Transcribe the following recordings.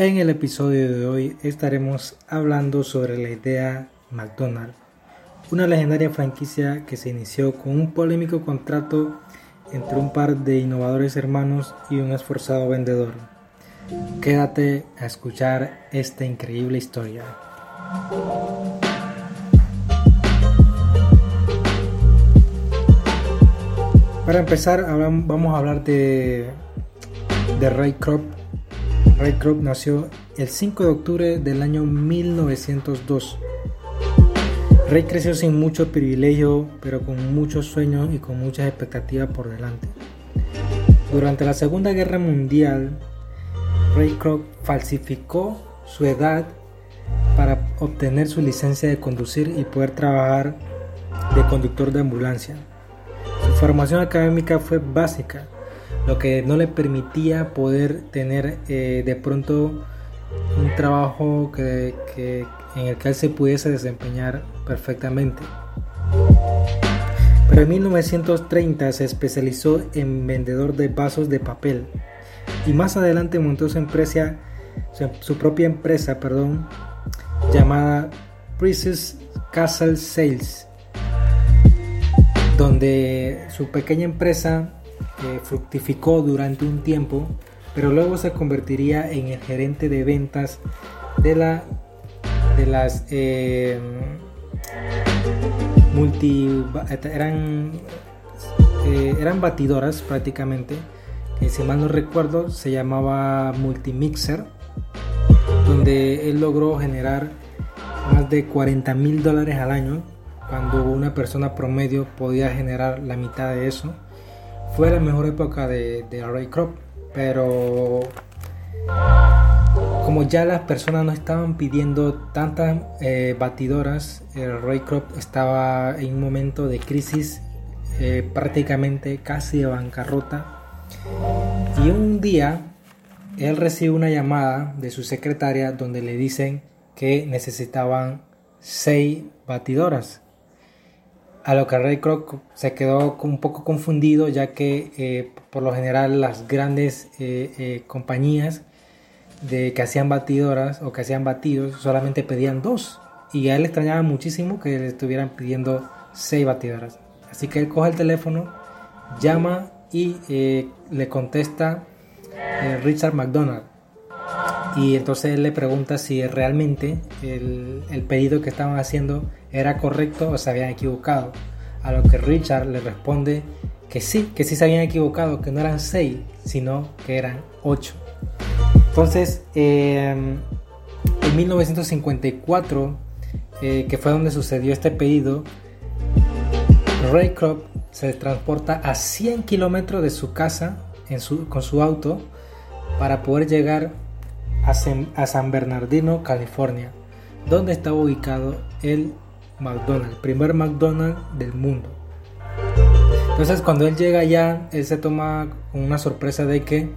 En el episodio de hoy estaremos hablando sobre la idea McDonald's, una legendaria franquicia que se inició con un polémico contrato entre un par de innovadores hermanos y un esforzado vendedor. Quédate a escuchar esta increíble historia. Para empezar, vamos a hablar de, de Ray Kroc. Ray Kroc nació el 5 de octubre del año 1902. Ray creció sin mucho privilegio, pero con muchos sueños y con muchas expectativas por delante. Durante la Segunda Guerra Mundial, Ray Kroc falsificó su edad para obtener su licencia de conducir y poder trabajar de conductor de ambulancia. Su formación académica fue básica, lo que no le permitía poder tener eh, de pronto un trabajo que, en el que él se pudiese desempeñar perfectamente. Pero en 1930 se especializó en vendedor de vasos de papel y más adelante montó su empresa, su propia empresa, perdón, llamada Princess Castle Sales donde su pequeña empresa fructificó durante un tiempo, pero luego se convertiría en el gerente de ventas de, la, de las eh, multi eran eh, eran batidoras prácticamente que si mal no recuerdo se llamaba multimixer donde él logró generar más de 40 mil dólares al año cuando una persona promedio podía generar la mitad de eso. Fue la mejor época de, Ray Kroc, pero como ya las personas no estaban pidiendo tantas eh, batidoras, el Ray Kroc estaba en un momento de crisis eh, prácticamente casi de bancarrota. Y un día él recibe una llamada de su secretaria donde le dicen que necesitaban seis batidoras. A lo que Ray Kroc se quedó un poco confundido ya que eh, por lo general las grandes eh, eh, compañías de que hacían batidoras o que hacían batidos solamente pedían dos y a él le extrañaba muchísimo que le estuvieran pidiendo seis batidoras. Así que él coge el teléfono, llama y le contesta Richard McDonald. Y entonces él le pregunta si realmente el, pedido que estaban haciendo era correcto o se habían equivocado. A lo que Richard le responde que sí, que sí se habían equivocado, que no eran 6, sino que eran 8. Entonces, em, en 1954, eh, que fue donde sucedió este pedido, Ray Kroc se transporta a 100 kilómetros de su casa con su auto para poder llegar a San Bernardino, California, donde estaba ubicado el McDonald's, primer McDonald's del mundo. Entonces cuando él llega allá, él se toma una sorpresa de que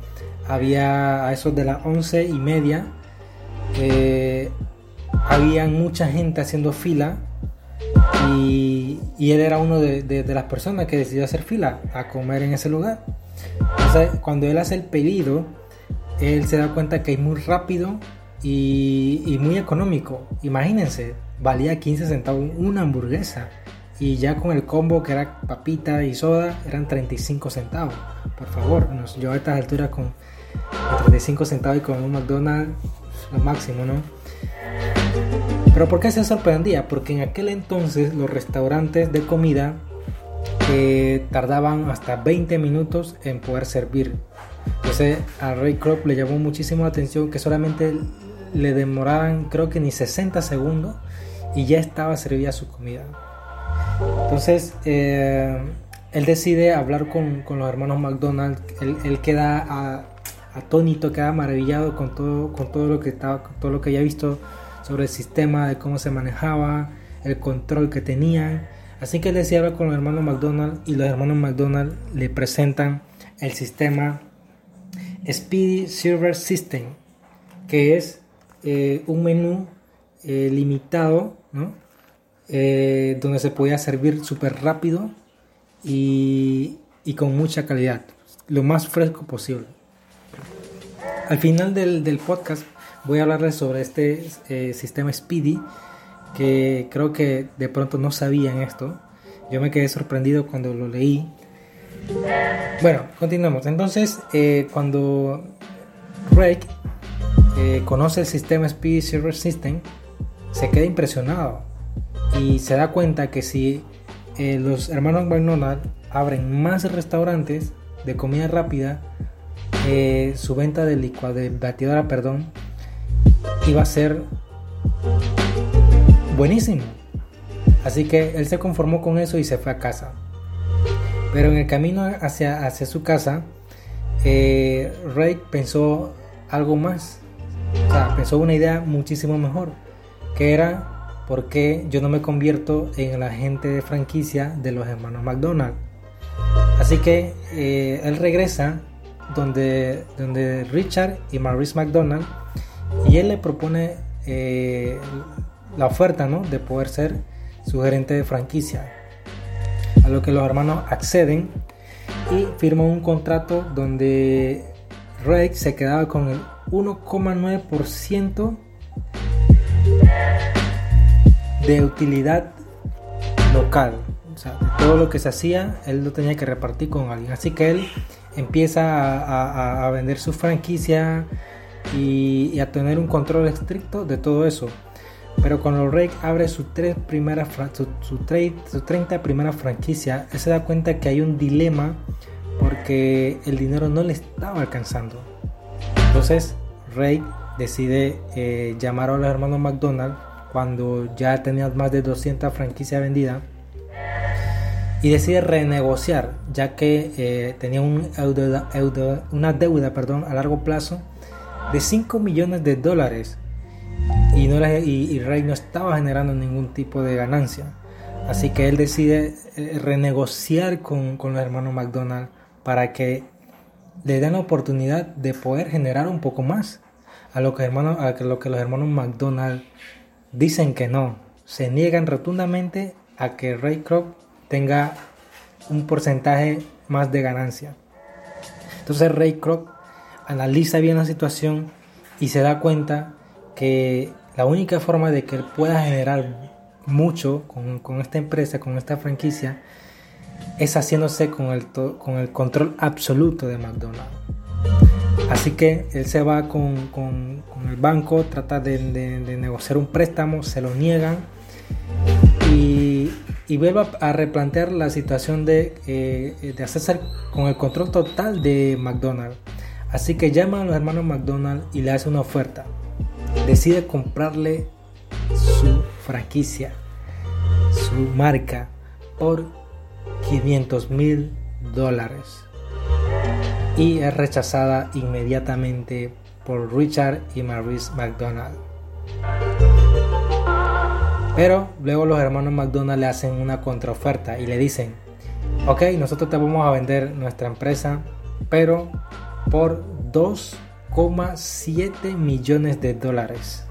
había a esos de las once y media, eh, había mucha gente haciendo fila y, él era uno de, las personas que decidió hacer fila a comer en ese lugar. Entonces cuando él hace el pedido, él se da cuenta que es muy rápido y, muy económico. Imagínense, valía 15 centavos una hamburguesa. Y ya con el combo que era papita y soda eran 35 centavos. Por favor, yo a estas alturas con 35 centavos y con un McDonald's, lo máximo, ¿no? Pero ¿por qué se sorprendía? Porque en aquel entonces los restaurantes de comida eh, tardaban hasta 20 minutos en poder servir. Entonces a Ray Kroc le llamó muchísimo la atención que solamente le demoraban creo que ni 60 segundos y ya estaba servida su comida. Entonces, eh, él decide hablar con, los hermanos McDonald. Él, queda atónito, queda maravillado con todo, con todo lo que estaba, todo lo que había visto sobre el sistema, de cómo se manejaba, el control que tenían. Así que él decide hablar con los hermanos McDonald y los hermanos McDonald le presentan el sistema Speedy Server System, que es eh, un menú eh, limitado eh, donde se podía servir súper rápido y, con mucha calidad, lo más fresco posible. Al final del, podcast voy a hablarles sobre este sistema Speedy que creo que de pronto no sabían esto. Yo me quedé sorprendido cuando lo leí. Bueno, continuamos. Entonces, eh, cuando Rake eh, conoce el sistema Speedy Server System, se queda impresionado y se da cuenta que si los hermanos McDonald abren más restaurantes de comida rápida, su venta de licuado de batidora, perdón, iba a ser buenísimo. Así que él se conformó con eso y se fue a casa. Pero en el camino hacia, hacia su casa, eh, Ray pensó algo más. O sea, pensó una idea muchísimo mejor. Que era, ¿por qué yo no me convierto en el agente de franquicia de los hermanos McDonald? Así que eh, él regresa donde, donde Richard y Maurice McDonald y él le propone eh, la oferta ¿no? de poder ser su gerente de franquicia. A lo que los hermanos acceden y firman un contrato donde Ray se quedaba con el 1,9% de utilidad local. O sea, de todo lo que se hacía, él lo tenía que repartir con alguien. Así que él empieza a vender su franquicia y, a tener un control estricto de todo eso. Pero cuando Rake abre su, primera, su, su, 30 primera franquicia, él se da cuenta que hay un dilema porque el dinero no le estaba alcanzando. Entonces Rake decide eh, llamar a los hermanos McDonald cuando ya tenía más de 200 franquicias vendidas y decide renegociar ya que eh, tenía un una deuda perdón, a largo plazo de 5 millones de dólares y, Ray no estaba generando ningún tipo de ganancia. Así que él decide eh, renegociar con, los hermanos McDonald para que le den la oportunidad de poder generar un poco más. A lo que, a lo que los hermanos McDonald dicen que no. Se niegan rotundamente a que Ray Kroc tenga un porcentaje más de ganancia. Entonces Ray Kroc analiza bien la situación y se da cuenta que la única forma de que él pueda generar mucho con, esta empresa, con esta franquicia, es haciéndose con el, con el control absoluto de McDonald's. Así que él se va con, el banco, trata de, negociar un préstamo, se lo niegan y, y vuelve a replantear la situación de, eh, de hacerse con el control total de McDonald's. Así que llama a los hermanos McDonald y le hace una oferta. Decide comprarle su franquicia, su marca, por 500 mil dólares. Y es rechazada inmediatamente por Richard y Maurice McDonald. Pero luego los hermanos McDonald le hacen una contraoferta y le dicen, ok, nosotros te vamos a vender nuestra empresa, pero por 2,7 millones de dólares.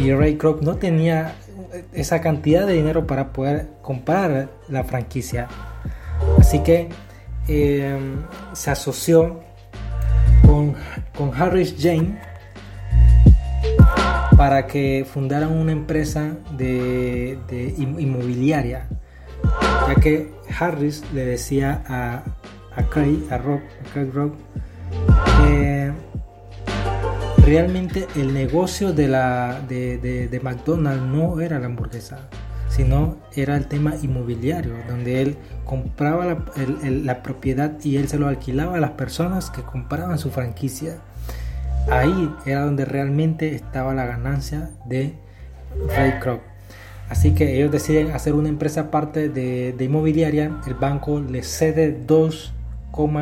Y Ray Kroc no tenía esa cantidad de dinero para poder comprar la franquicia. Así que em, se asoció con, con Harris Jane para que fundaran una empresa de, inmobiliaria, ya que Harris le decía a, a Craig, a Rock, a Craig que realmente el negocio de, la, de, McDonald's no era la hamburguesa, sino era el tema inmobiliario, donde él compraba la, propiedad y él se lo alquilaba a las personas que compraban su franquicia. Ahí era donde realmente estaba la ganancia de Ray Kroc. Así que ellos deciden hacer una empresa aparte de, de inmobiliaria. El banco le cede dos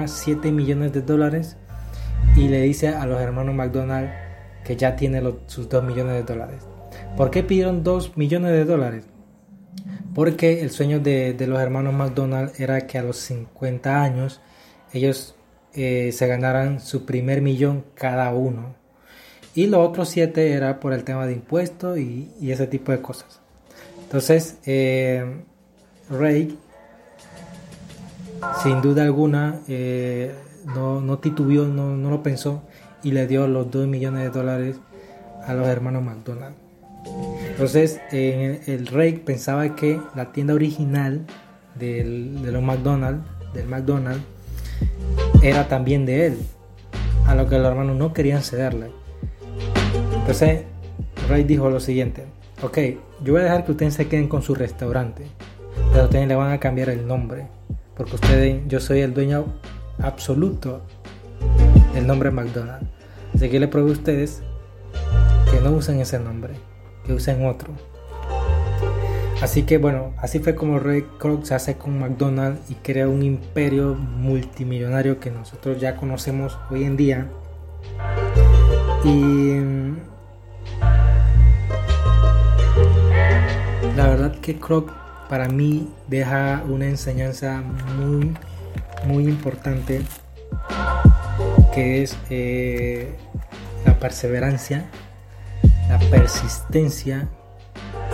7 millones de dólares y le dice a los hermanos McDonald que ya tiene sus 2 millones de dólares. ¿Por qué pidieron 2 millones de dólares? Porque el sueño de, los hermanos McDonald era que a los 50 años ellos eh, se ganaran su primer millón cada uno. Y los otros 7 era por el tema de impuestos y, ese tipo de cosas. Entonces, eh, Ray sin duda alguna, eh, no, no, titubió, no, lo pensó y le dio los 2 millones de dólares a los hermanos McDonald. Entonces el rey pensaba que la tienda original de los McDonald's, del McDonald's, era también de él, a lo que los hermanos no querían cederle. Entonces Ray dijo lo siguiente, ok, yo voy a dejar que ustedes se queden con su restaurante, pero ustedes le van a cambiar el nombre, porque ustedes, yo soy el dueño absoluto del nombre McDonald's. Así que le pruebo a ustedes que no usen ese nombre, que usen otro. Así que bueno, así fue como Ray Kroc se hace con McDonald's y crea un imperio multimillonario que nosotros ya conocemos hoy en día. Y la verdad que Kroc para mí deja una enseñanza muy muy importante que es eh, la perseverancia, la persistencia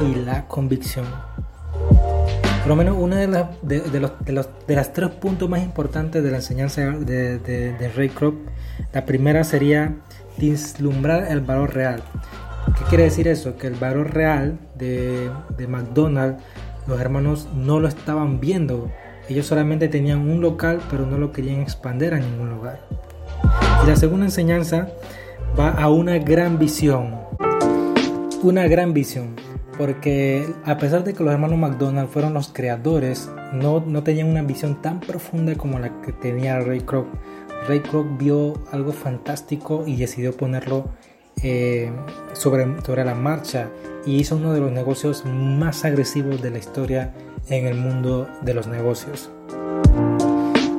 y la convicción. Por lo menos uno de, de, los, de, los, de las tres puntos más importantes de la enseñanza de, Ray Kroc, la primera sería vislumbrar el valor real. ¿Qué quiere decir eso? Que el valor real de, de McDonald's, los hermanos no lo estaban viendo. Ellos solamente tenían un local, pero no lo querían expandir a ningún lugar. Y la segunda enseñanza va a una gran visión. Una gran visión porque a pesar de que los hermanos McDonald fueron los creadores, no, no tenían una visión tan profunda como la que tenía Ray Kroc. Ray Kroc vio algo fantástico y decidió ponerlo eh, sobre, sobre la marcha y hizo uno de los negocios más agresivos de la historia en el mundo de los negocios.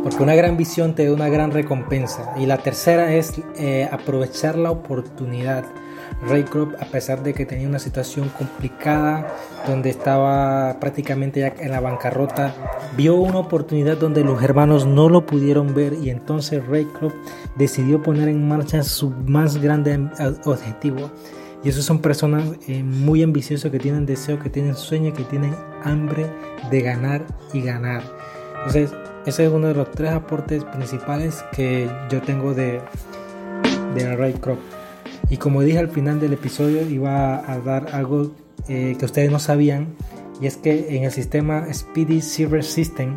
Porque una gran visión te da una gran recompensa. Y la tercera es eh, aprovechar la oportunidad. Ray Kroc, a pesar de que tenía una situación complicada, donde estaba prácticamente ya en la bancarrota, vio una oportunidad donde los hermanos no lo pudieron ver y entonces Ray Kroc decidió poner en marcha su más grande objetivo. Y esos son personas eh, muy ambiciosas que tienen deseo, que tienen sueño, que tienen hambre de ganar y ganar. Entonces, ese es uno de los tres aportes principales que yo tengo de, de Ray Kroc. Y como dije al final del episodio, iba a dar algo eh, que ustedes no sabían, y es que en el sistema Speedy Silver System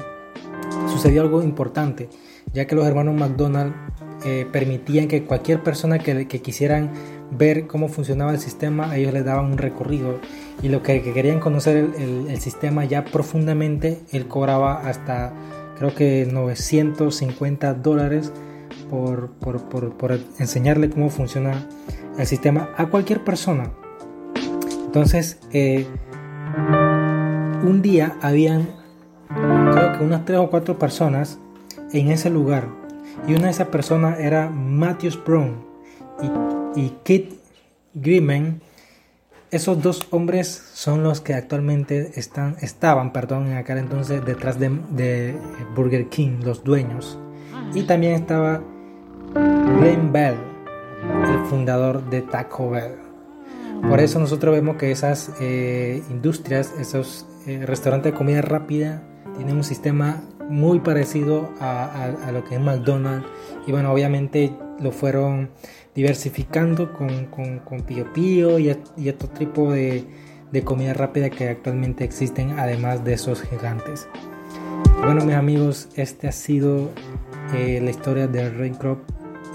sucedió algo importante, ya que los hermanos McDonald eh, permitían que cualquier persona que, quisieran ver cómo funcionaba el sistema, ellos les daban un recorrido. Y lo que, querían conocer el, el, sistema ya profundamente, él cobraba hasta creo que 950 dólares por, por, por, por enseñarle cómo funciona el sistema a cualquier persona. Entonces, eh, un día habían, creo que unas tres o cuatro personas en ese lugar. Y una de esas personas era Matthews Brown y, y Kit Grimen. Esos dos hombres son los que actualmente están, estaban perdón, en aquel entonces detrás de, de Burger King, los dueños. Y también estaba Glenn Bell, el fundador de Taco Bell. Por eso nosotros vemos que esas eh, industrias, esos eh, restaurantes de comida rápida, tienen un sistema muy parecido a, lo que es McDonald's. Y bueno, obviamente lo fueron diversificando con, con, Pío Pío y, y otro tipo de, de, comida rápida que actualmente existen, además de esos gigantes. Bueno, mis amigos, este ha sido eh, la historia de Ray Kroc,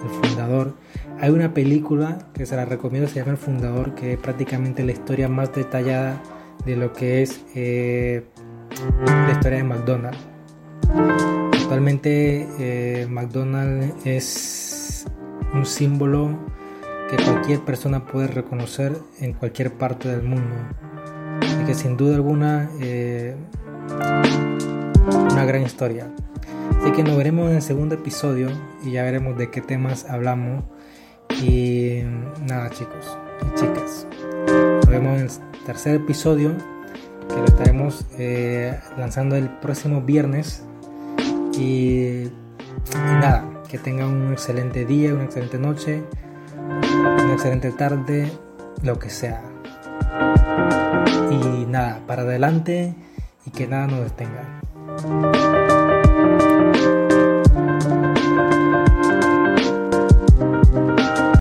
el fundador hay una película que se la recomiendo, se llama El Fundador, que es prácticamente la historia más detallada de lo que es eh, la historia de McDonald's. Actualmente eh, McDonald's es un símbolo que cualquier persona puede reconocer en cualquier parte del mundo. Y que sin duda alguna eh, una gran historia. Así que nos veremos en el segundo episodio y ya veremos de qué temas hablamos y nada chicos y chicas, nos vemos en el tercer episodio que lo estaremos eh, lanzando el próximo viernes. Y, nada, que tengan un excelente día, una excelente noche, una excelente tarde, lo que sea. Y nada, para adelante y que nada nos detenga.